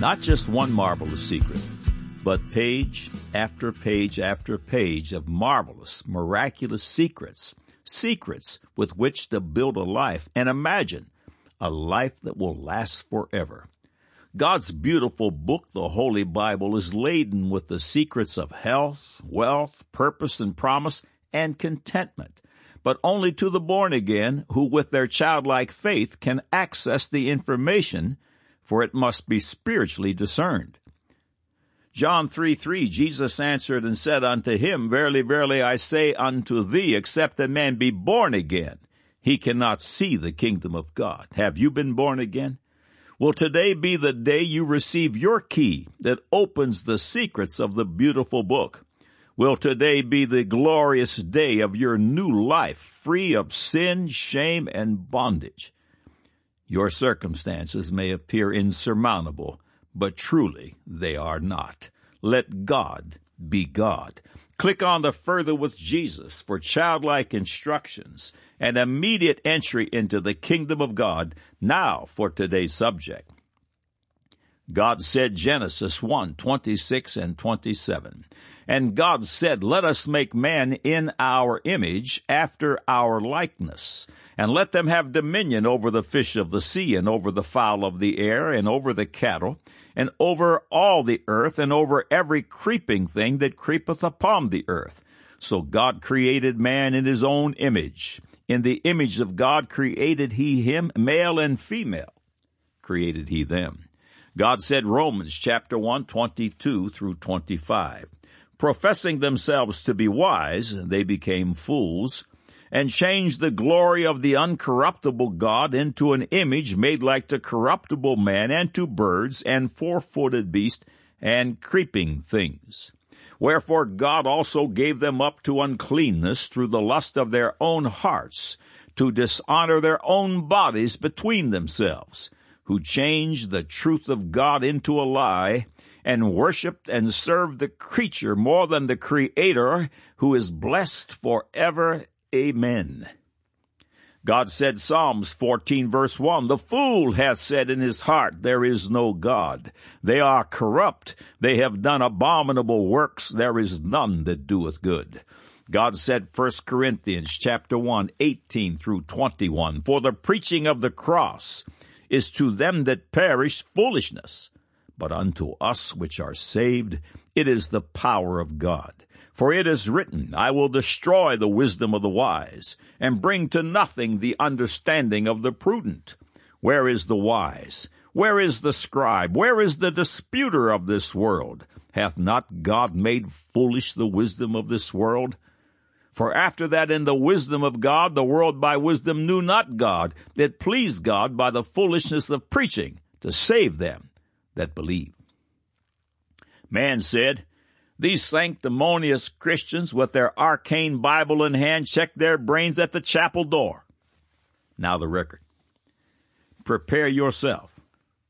Not just one marvelous secret, but page after page after page of marvelous, miraculous secrets. Secrets with which to build a life and imagine a life that will last forever. God's beautiful book, the Holy Bible, is laden with the secrets of health, wealth, purpose and promise, and contentment. But only to the born again, who with their childlike faith can access the information, for it must be spiritually discerned. John 3 3, Jesus answered and said unto him, Verily, verily, I say unto thee, except a man be born again, he cannot see the kingdom of God. Have you been born again? Will today be the day you receive your key that opens the secrets of the beautiful book? Will today be the glorious day of your new life, free of sin, shame, and bondage? Your circumstances may appear insurmountable, but truly they are not. Let God be God. Click on the Further with Jesus for childlike instructions and immediate entry into the kingdom of God now for today's subject. God said Genesis 1, 26 and 27. And God said, Let us make man in our image, after our likeness, and let them have dominion over the fish of the sea, and over the fowl of the air, and over the cattle, and over all the earth, and over every creeping thing that creepeth upon the earth. So God created man in his own image. In the image of God created he him, male and female created he them. God said Romans chapter 1, 22 through 25. Professing themselves to be wise, they became fools, and changed the glory of the uncorruptible God into an image made like to corruptible man, and to birds, and four-footed beasts, and creeping things. Wherefore God also gave them up to uncleanness through the lust of their own hearts, to dishonor their own bodies between themselves, who changed the truth of God into a lie, and worshipped and served the creature more than the Creator, who is blessed forever. Amen. God said Psalms 14 verse 1, The fool hath said in his heart, There is no God. They are corrupt. They have done abominable works. There is none that doeth good. God said 1 Corinthians chapter 1, 18 through 21, For the preaching of the cross is to them that perish foolishness, but unto us which are saved it is the power of God. For it is written, I will destroy the wisdom of the wise, and bring to nothing the understanding of the prudent. Where is the wise? Where is the scribe? Where is the disputer of this world? Hath not God made foolish the wisdom of this world? For after that in the wisdom of God, the world by wisdom knew not God. It pleased God by the foolishness of preaching to save them that believe. Man said, these sanctimonious Christians with their arcane Bible in hand check their brains at the chapel door. Now the record. Prepare yourself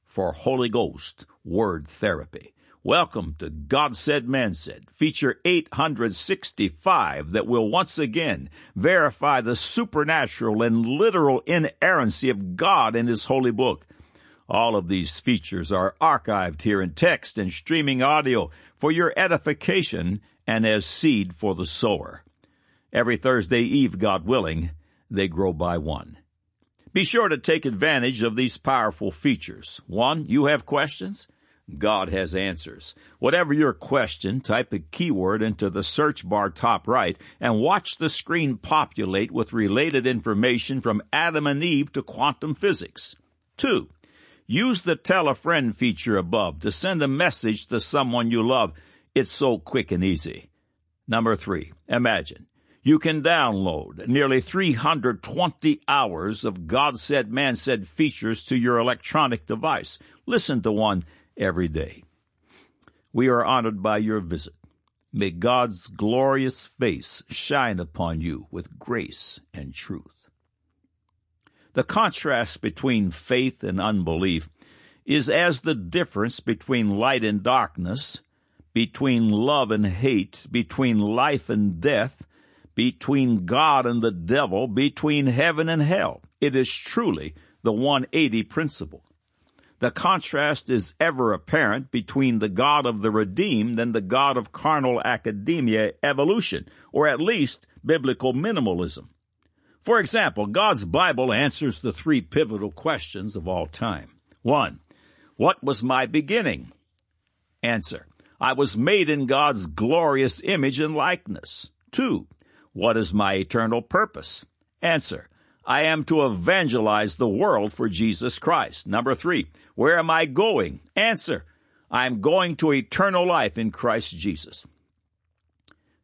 for Holy Ghost Word Therapy. Welcome to God Said Man Said, feature 865 that will once again verify the supernatural and literal inerrancy of God in His holy book. All of these features are archived here in text and streaming audio for your edification and as seed for the sower. Every Thursday Eve, God willing, they grow by one. Be sure to take advantage of these powerful features. One, you have questions? God has answers. Whatever your question, type a keyword into the search bar top right and watch the screen populate with related information from Adam and Eve to quantum physics. Two, Use the tell a friend feature above to send a message to someone you love. It's so quick and easy. Number three, imagine. You can download nearly 320 hours of God said, man said features to your electronic device. Listen to one every day. We are honored by your visit. May God's glorious face shine upon you with grace and truth. The contrast between faith and unbelief is as the difference between light and darkness, between love and hate, between life and death, between God and the devil, between heaven and hell. It is truly the 180 principle. The contrast is ever apparent between the God of the redeemed and the God of carnal academia evolution, or at least biblical minimalism. For example, God's Bible answers the three pivotal questions of all time. One, what was my beginning? Answer, I was made in God's glorious image and likeness. Two, what is my eternal purpose? Answer, I am to evangelize the world for Jesus Christ. Number three, where am I going? Answer, I am going to eternal life in Christ Jesus.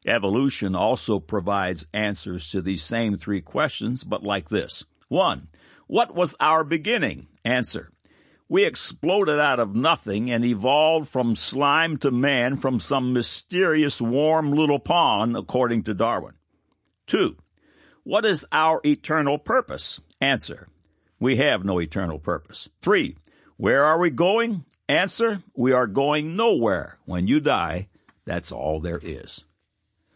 Evolution also provides answers to these same three questions, but like this. One, what was our beginning? Answer, we exploded out of nothing and evolved from slime to man from some mysterious warm little pond, according to Darwin. Two, what is our eternal purpose? Answer. We have no eternal purpose. Three. Where are we going? Answer. We are going nowhere. When you die, that's all there is.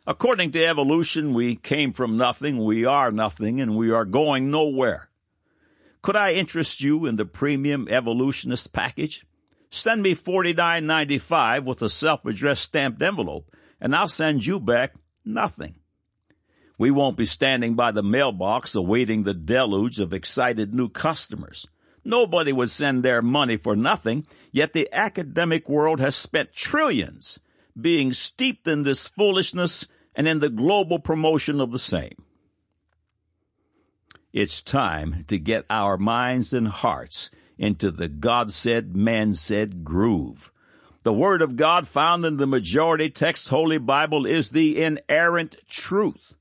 According to evolution, we came from nothing, we are nothing, and we are going nowhere. Could I interest you in the premium evolutionist package? Send me forty nine ninety five with a self addressed stamped envelope, and I'll send you back nothing. We won't be standing by the mailbox awaiting the deluge of excited new customers. Nobody would send their money for nothing, yet the academic world has spent trillions being steeped in this foolishness and in the global promotion of the same. It's time to get our minds and hearts into the God said, man said groove. The Word of God found in the majority text Holy Bible is the inerrant truth.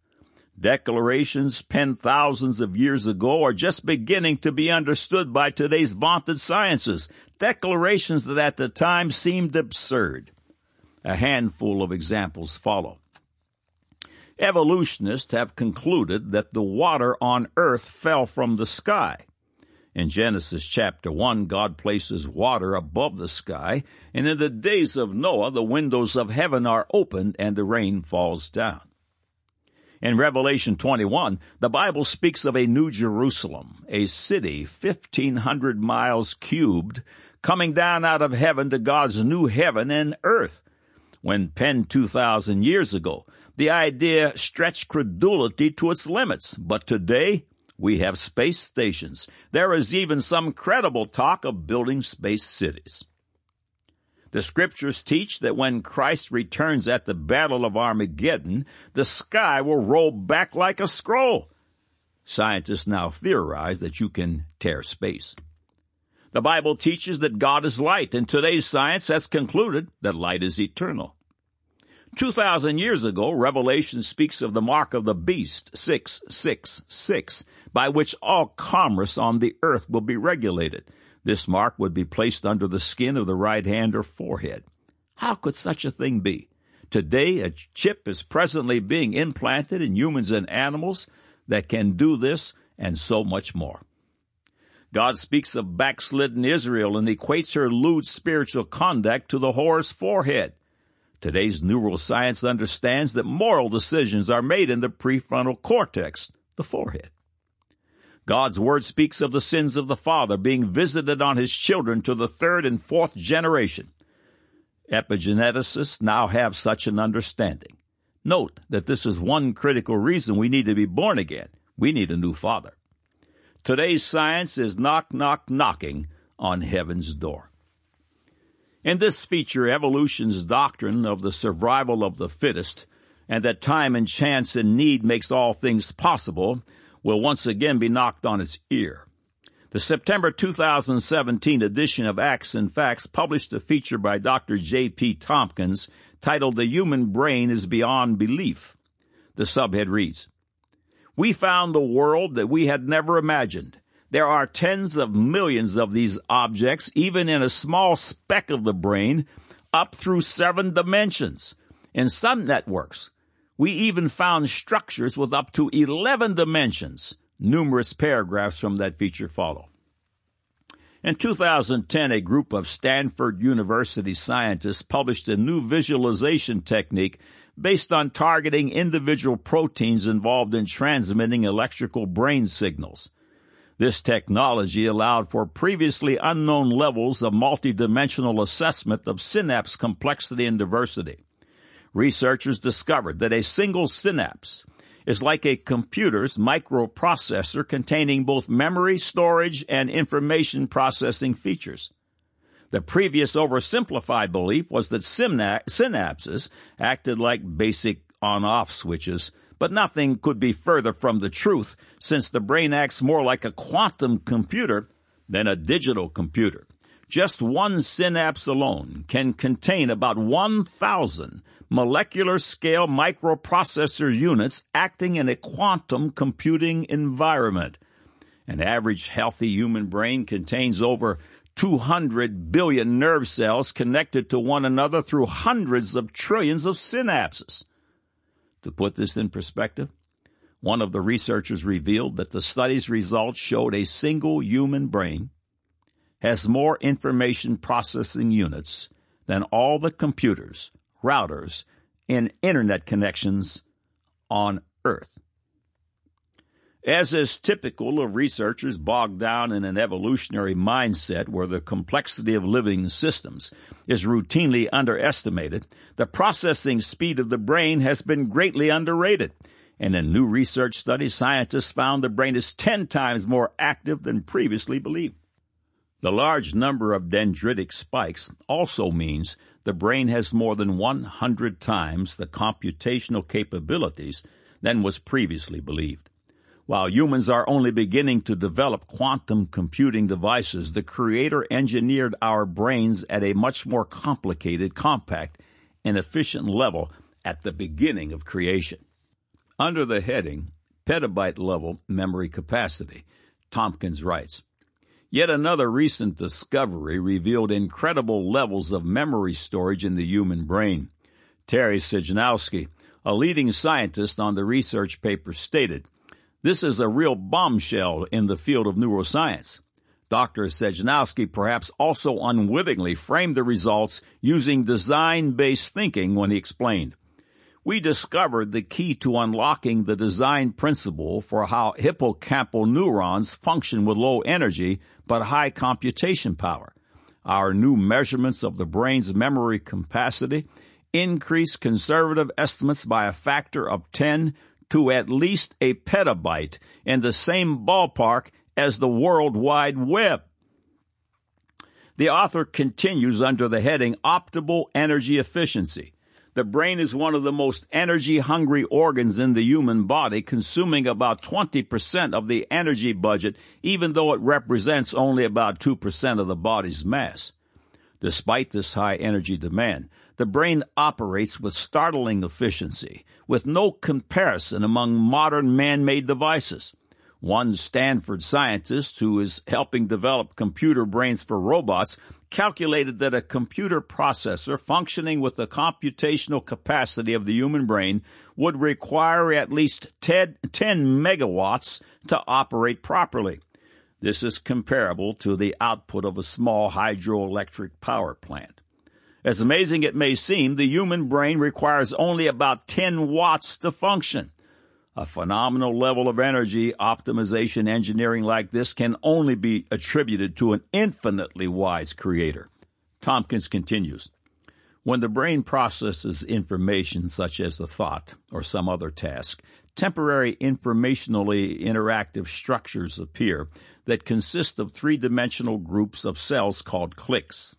Declarations penned thousands of years ago are just beginning to be understood by today's vaunted sciences. Declarations that at the time seemed absurd. A handful of examples follow. Evolutionists have concluded that the water on earth fell from the sky. In Genesis chapter 1, God places water above the sky, and in the days of Noah, the windows of heaven are opened and the rain falls down. In Revelation 21, the Bible speaks of a new Jerusalem, a city 1500 miles cubed, coming down out of heaven to God's new heaven and earth. When penned 2,000 years ago, the idea stretched credulity to its limits, but today we have space stations. There is even some credible talk of building space cities. The scriptures teach that when Christ returns at the Battle of Armageddon, the sky will roll back like a scroll. Scientists now theorize that you can tear space. The Bible teaches that God is light, and today's science has concluded that light is eternal. 2,000 years ago, Revelation speaks of the mark of the beast, 666, by which all commerce on the earth will be regulated. This mark would be placed under the skin of the right hand or forehead. How could such a thing be? Today, a chip is presently being implanted in humans and animals that can do this and so much more. God speaks of backslidden Israel and equates her lewd spiritual conduct to the whore's forehead. Today's neuroscience understands that moral decisions are made in the prefrontal cortex, the forehead. God's word speaks of the sins of the father being visited on his children to the third and fourth generation. Epigeneticists now have such an understanding. Note that this is one critical reason we need to be born again. We need a new father. Today's science is knock, knock, knocking on heaven's door. In this feature, evolution's doctrine of the survival of the fittest and that time and chance and need makes all things possible will once again be knocked on its ear. The September 2017 edition of Acts and Facts published a feature by Dr. J.P. Tomkins titled The Human Brain is Beyond Belief. The subhead reads, We found a world that we had never imagined. There are tens of millions of these objects, even in a small speck of the brain, up through seven dimensions. In some networks, we even found structures with up to 11 dimensions. Numerous paragraphs from that feature follow. In 2010, a group of Stanford University scientists published a new visualization technique based on targeting individual proteins involved in transmitting electrical brain signals. This technology allowed for previously unknown levels of multidimensional assessment of synapse complexity and diversity. Researchers discovered that a single synapse is like a computer's microprocessor containing both memory, storage, and information processing features. The previous oversimplified belief was that synapses acted like basic on-off switches, but nothing could be further from the truth since the brain acts more like a quantum computer than a digital computer. Just one synapse alone can contain about 1,000 molecular scale microprocessor units acting in a quantum computing environment. An average healthy human brain contains over 200 billion nerve cells connected to one another through hundreds of trillions of synapses. To put this in perspective, one of the researchers revealed that the study's results showed a single human brain has more information processing units than all the computers, routers, and internet connections on Earth. As is typical of researchers bogged down in an evolutionary mindset where the complexity of living systems is routinely underestimated, the processing speed of the brain has been greatly underrated. And in new research studies, scientists found the brain is 10 times more active than previously believed. The large number of dendritic spikes also means the brain has more than 100 times the computational capabilities than was previously believed. While humans are only beginning to develop quantum computing devices, the Creator engineered our brains at a much more complicated, compact, and efficient level at the beginning of creation. Under the heading Petabyte Level Memory Capacity, Tomkins writes, Yet another recent discovery revealed incredible levels of memory storage in the human brain. Terry Sejnowski, a leading scientist on the research paper, stated, this is a real bombshell in the field of neuroscience. Dr. Sejnowski perhaps also unwittingly framed the results using design-based thinking when he explained, we discovered the key to unlocking the design principle for how hippocampal neurons function with low energy but high computation power. Our new measurements of the brain's memory capacity increase conservative estimates by a factor of 10 to at least a petabyte in the same ballpark as the World Wide Web. The author continues under the heading Optimal Energy Efficiency. The brain is one of the most energy hungry organs in the human body, consuming about 20% of the energy budget, even though it represents only about 2% of the body's mass. Despite this high energy demand, the brain operates with startling efficiency, with no comparison among modern man-made devices. One Stanford scientist who is helping develop computer brains for robots calculated that a computer processor functioning with the computational capacity of the human brain would require at least 10, 10 megawatts to operate properly. This is comparable to the output of a small hydroelectric power plant. As amazing it may seem, the human brain requires only about 10 watts to function. A phenomenal level of energy optimization engineering like this can only be attributed to an infinitely wise creator. Tomkins continues. When the brain processes information such as a thought or some other task, temporary informationally interactive structures appear that consist of three dimensional groups of cells called cliques.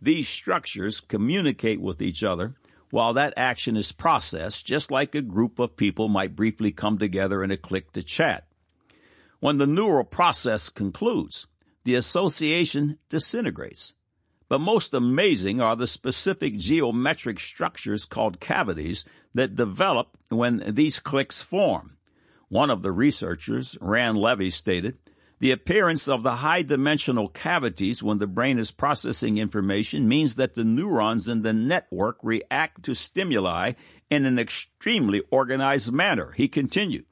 These structures communicate with each other while that action is processed, just like a group of people might briefly come together in a clique to chat. When the neural process concludes, the association disintegrates. But most amazing are the specific geometric structures called cavities that develop when these cliques form. One of the researchers, Ran Levi, stated, the appearance of the high dimensional cavities when the brain is processing information means that the neurons in the network react to stimuli in an extremely organized manner. He continued.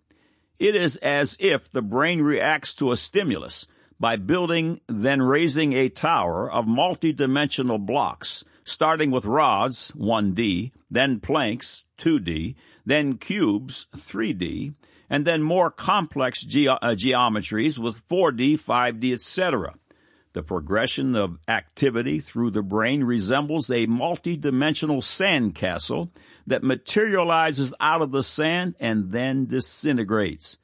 It is as if the brain reacts to a stimulus by building, then raising a tower of multidimensional blocks, starting with rods, 1D, then planks, 2D, then cubes, 3D, and then more complex ge- uh, geometries with 4D, 5D, etc. The progression of activity through the brain resembles a multi-dimensional sandcastle that materializes out of the sand and then disintegrates.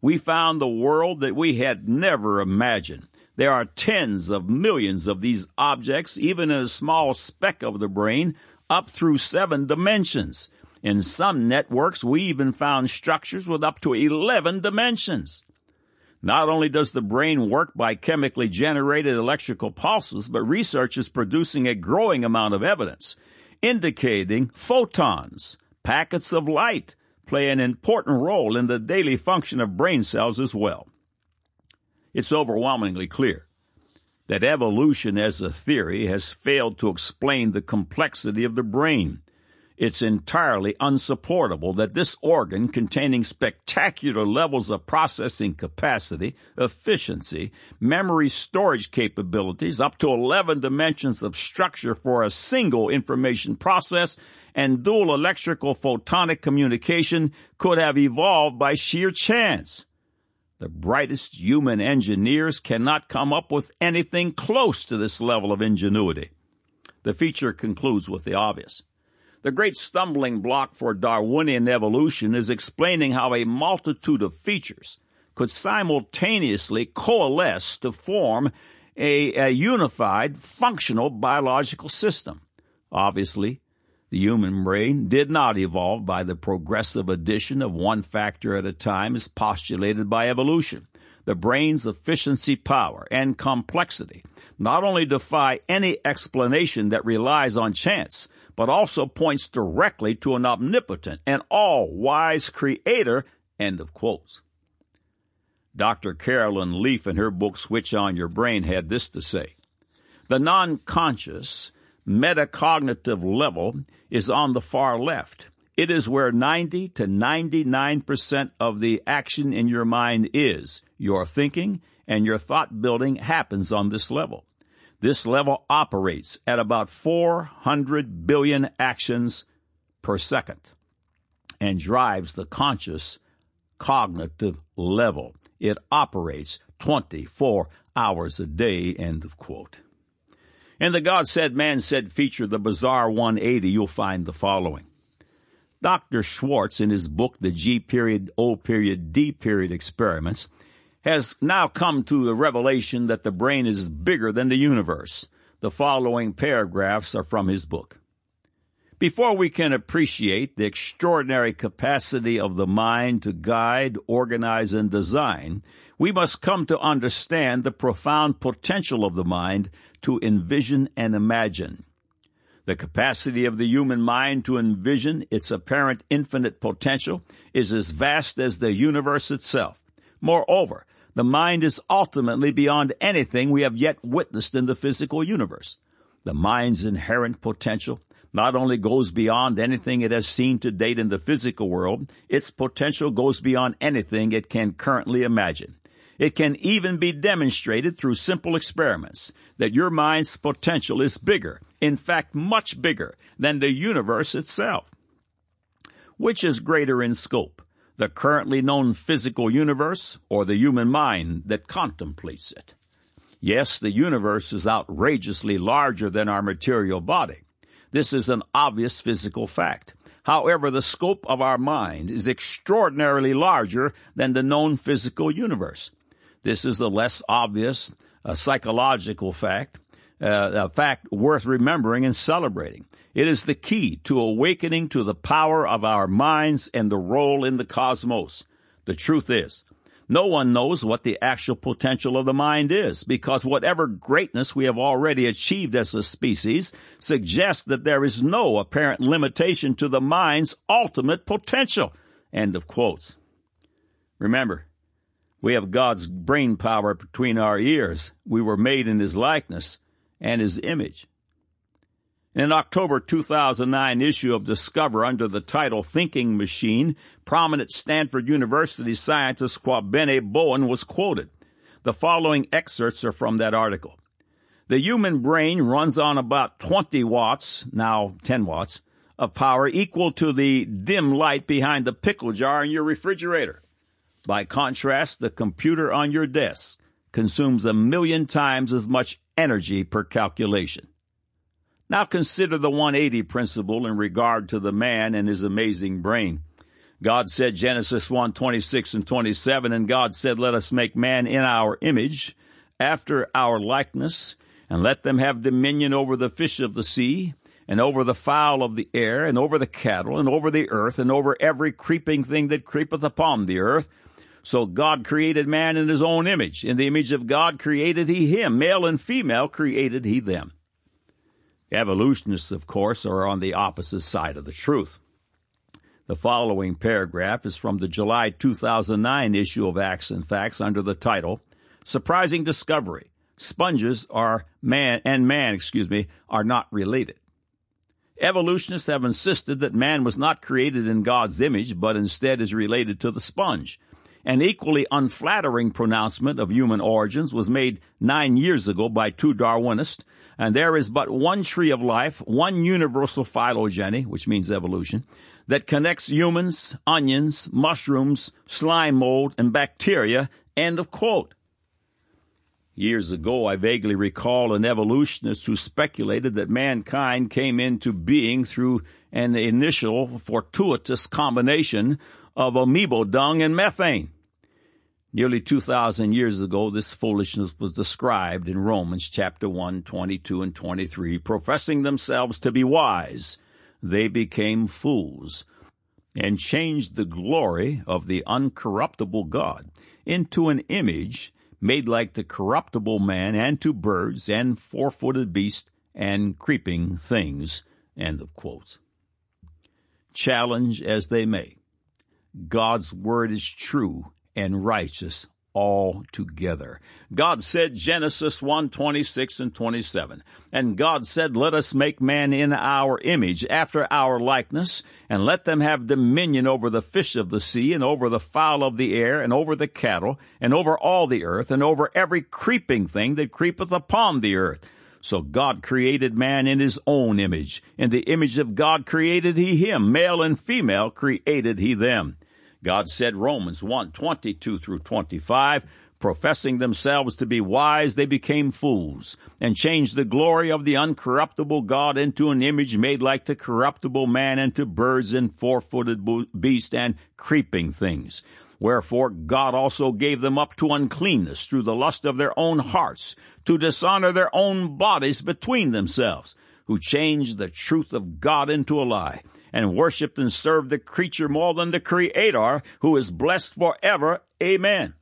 We found the world that we had never imagined. There are tens of millions of these objects, even in a small speck of the brain, up through seven dimensions. In some networks, we even found structures with up to 11 dimensions. Not only does the brain work by chemically generated electrical pulses, but research is producing a growing amount of evidence indicating photons, packets of light, play an important role in the daily function of brain cells as well. It's overwhelmingly clear that evolution as a theory has failed to explain the complexity of the brain it's entirely unsupportable that this organ, containing spectacular levels of processing capacity, efficiency, memory storage capabilities, up to 11 dimensions of structure for a single information process, and dual electrical photonic communication, could have evolved by sheer chance. The brightest human engineers cannot come up with anything close to this level of ingenuity. The feature concludes with the obvious. The great stumbling block for Darwinian evolution is explaining how a multitude of features could simultaneously coalesce to form a, a unified, functional biological system. Obviously, the human brain did not evolve by the progressive addition of one factor at a time as postulated by evolution. The brain's efficiency, power, and complexity not only defy any explanation that relies on chance, but also points directly to an omnipotent and all wise creator. End of quotes. Dr. Carolyn Leaf, in her book Switch On Your Brain, had this to say The non conscious, metacognitive level is on the far left. It is where 90 to 99% of the action in your mind is. Your thinking and your thought building happens on this level. This level operates at about 400 billion actions per second and drives the conscious cognitive level. It operates 24 hours a day, end of quote. In the God Said, Man Said feature, The Bizarre 180, you'll find the following. Dr. Schwartz, in his book, The G period, O period, D period experiments, has now come to the revelation that the brain is bigger than the universe. The following paragraphs are from his book. Before we can appreciate the extraordinary capacity of the mind to guide, organize, and design, we must come to understand the profound potential of the mind to envision and imagine. The capacity of the human mind to envision its apparent infinite potential is as vast as the universe itself. Moreover, the mind is ultimately beyond anything we have yet witnessed in the physical universe. The mind's inherent potential not only goes beyond anything it has seen to date in the physical world, its potential goes beyond anything it can currently imagine. It can even be demonstrated through simple experiments that your mind's potential is bigger, in fact, much bigger than the universe itself. Which is greater in scope? The currently known physical universe or the human mind that contemplates it. Yes, the universe is outrageously larger than our material body. This is an obvious physical fact. However, the scope of our mind is extraordinarily larger than the known physical universe. This is a less obvious a psychological fact, uh, a fact worth remembering and celebrating. It is the key to awakening to the power of our minds and the role in the cosmos. The truth is, no one knows what the actual potential of the mind is because whatever greatness we have already achieved as a species suggests that there is no apparent limitation to the mind's ultimate potential. End of quotes. Remember, we have God's brain power between our ears. We were made in His likeness and His image. In an October 2009 issue of Discover under the title Thinking Machine, prominent Stanford University scientist Kwabena Boahen was quoted. The following excerpts are from that article. The human brain runs on about 20 watts, now 10 watts, of power equal to the dim light behind the pickle jar in your refrigerator. By contrast, the computer on your desk consumes a million times as much energy per calculation. Now consider the 180 principle in regard to the man and his amazing brain. God said Genesis 1, 26 and 27, and God said, Let us make man in our image, after our likeness, and let them have dominion over the fish of the sea, and over the fowl of the air, and over the cattle, and over the earth, and over every creeping thing that creepeth upon the earth. So God created man in his own image. In the image of God created he him. Male and female created he them. Evolutionists, of course, are on the opposite side of the truth. The following paragraph is from the July 2009 issue of Acts and Facts under the title Surprising Discovery. Sponges are man and man, excuse me, are not related. Evolutionists have insisted that man was not created in God's image, but instead is related to the sponge. An equally unflattering pronouncement of human origins was made nine years ago by two Darwinists, and there is but one tree of life, one universal phylogeny, which means evolution, that connects humans, onions, mushrooms, slime mold, and bacteria. End of quote. Years ago, I vaguely recall an evolutionist who speculated that mankind came into being through an initial fortuitous combination of amoeba dung and methane. Nearly 2,000 years ago, this foolishness was described in Romans chapter 1, 22 and 23. Professing themselves to be wise, they became fools and changed the glory of the uncorruptible God into an image made like the corruptible man and to birds and four-footed beasts and creeping things. End of. Challenge as they may, God's word is true and righteous all together. God said Genesis 1, 26 and 27. And God said, Let us make man in our image, after our likeness, and let them have dominion over the fish of the sea, and over the fowl of the air, and over the cattle, and over all the earth, and over every creeping thing that creepeth upon the earth. So God created man in his own image. In the image of God created he him. Male and female created he them. God said Romans 1 22 through 25, professing themselves to be wise, they became fools, and changed the glory of the uncorruptible God into an image made like the corruptible man, and to birds and four footed beasts and creeping things. Wherefore God also gave them up to uncleanness through the lust of their own hearts, to dishonor their own bodies between themselves, who changed the truth of God into a lie and worshiped and served the creature more than the Creator, who is blessed forever. Amen.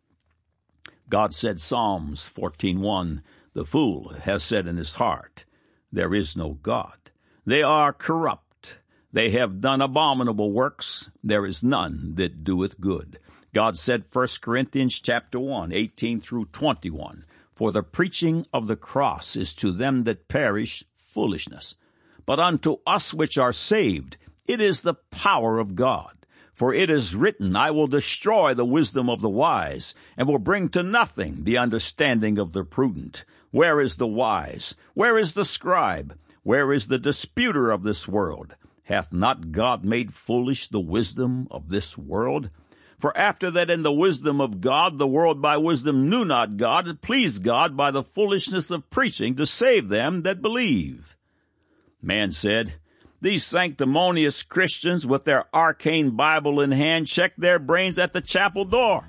God said Psalms 14:1, The fool has said in his heart, There is no God. They are corrupt. They have done abominable works. There is none that doeth good. God said 1 Corinthians chapter 1, 18 through 21, For the preaching of the cross is to them that perish foolishness, but unto us which are saved it is the power of God. For it is written, I will destroy the wisdom of the wise, and will bring to nothing the understanding of the prudent. Where is the wise? Where is the scribe? Where is the disputer of this world? Hath not God made foolish the wisdom of this world? For after that in the wisdom of God, the world by wisdom knew not God, it pleased God by the foolishness of preaching to save them that believe. Man said, these sanctimonious Christians with their arcane Bible in hand check their brains at the chapel door.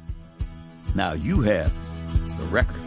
Now you have the record.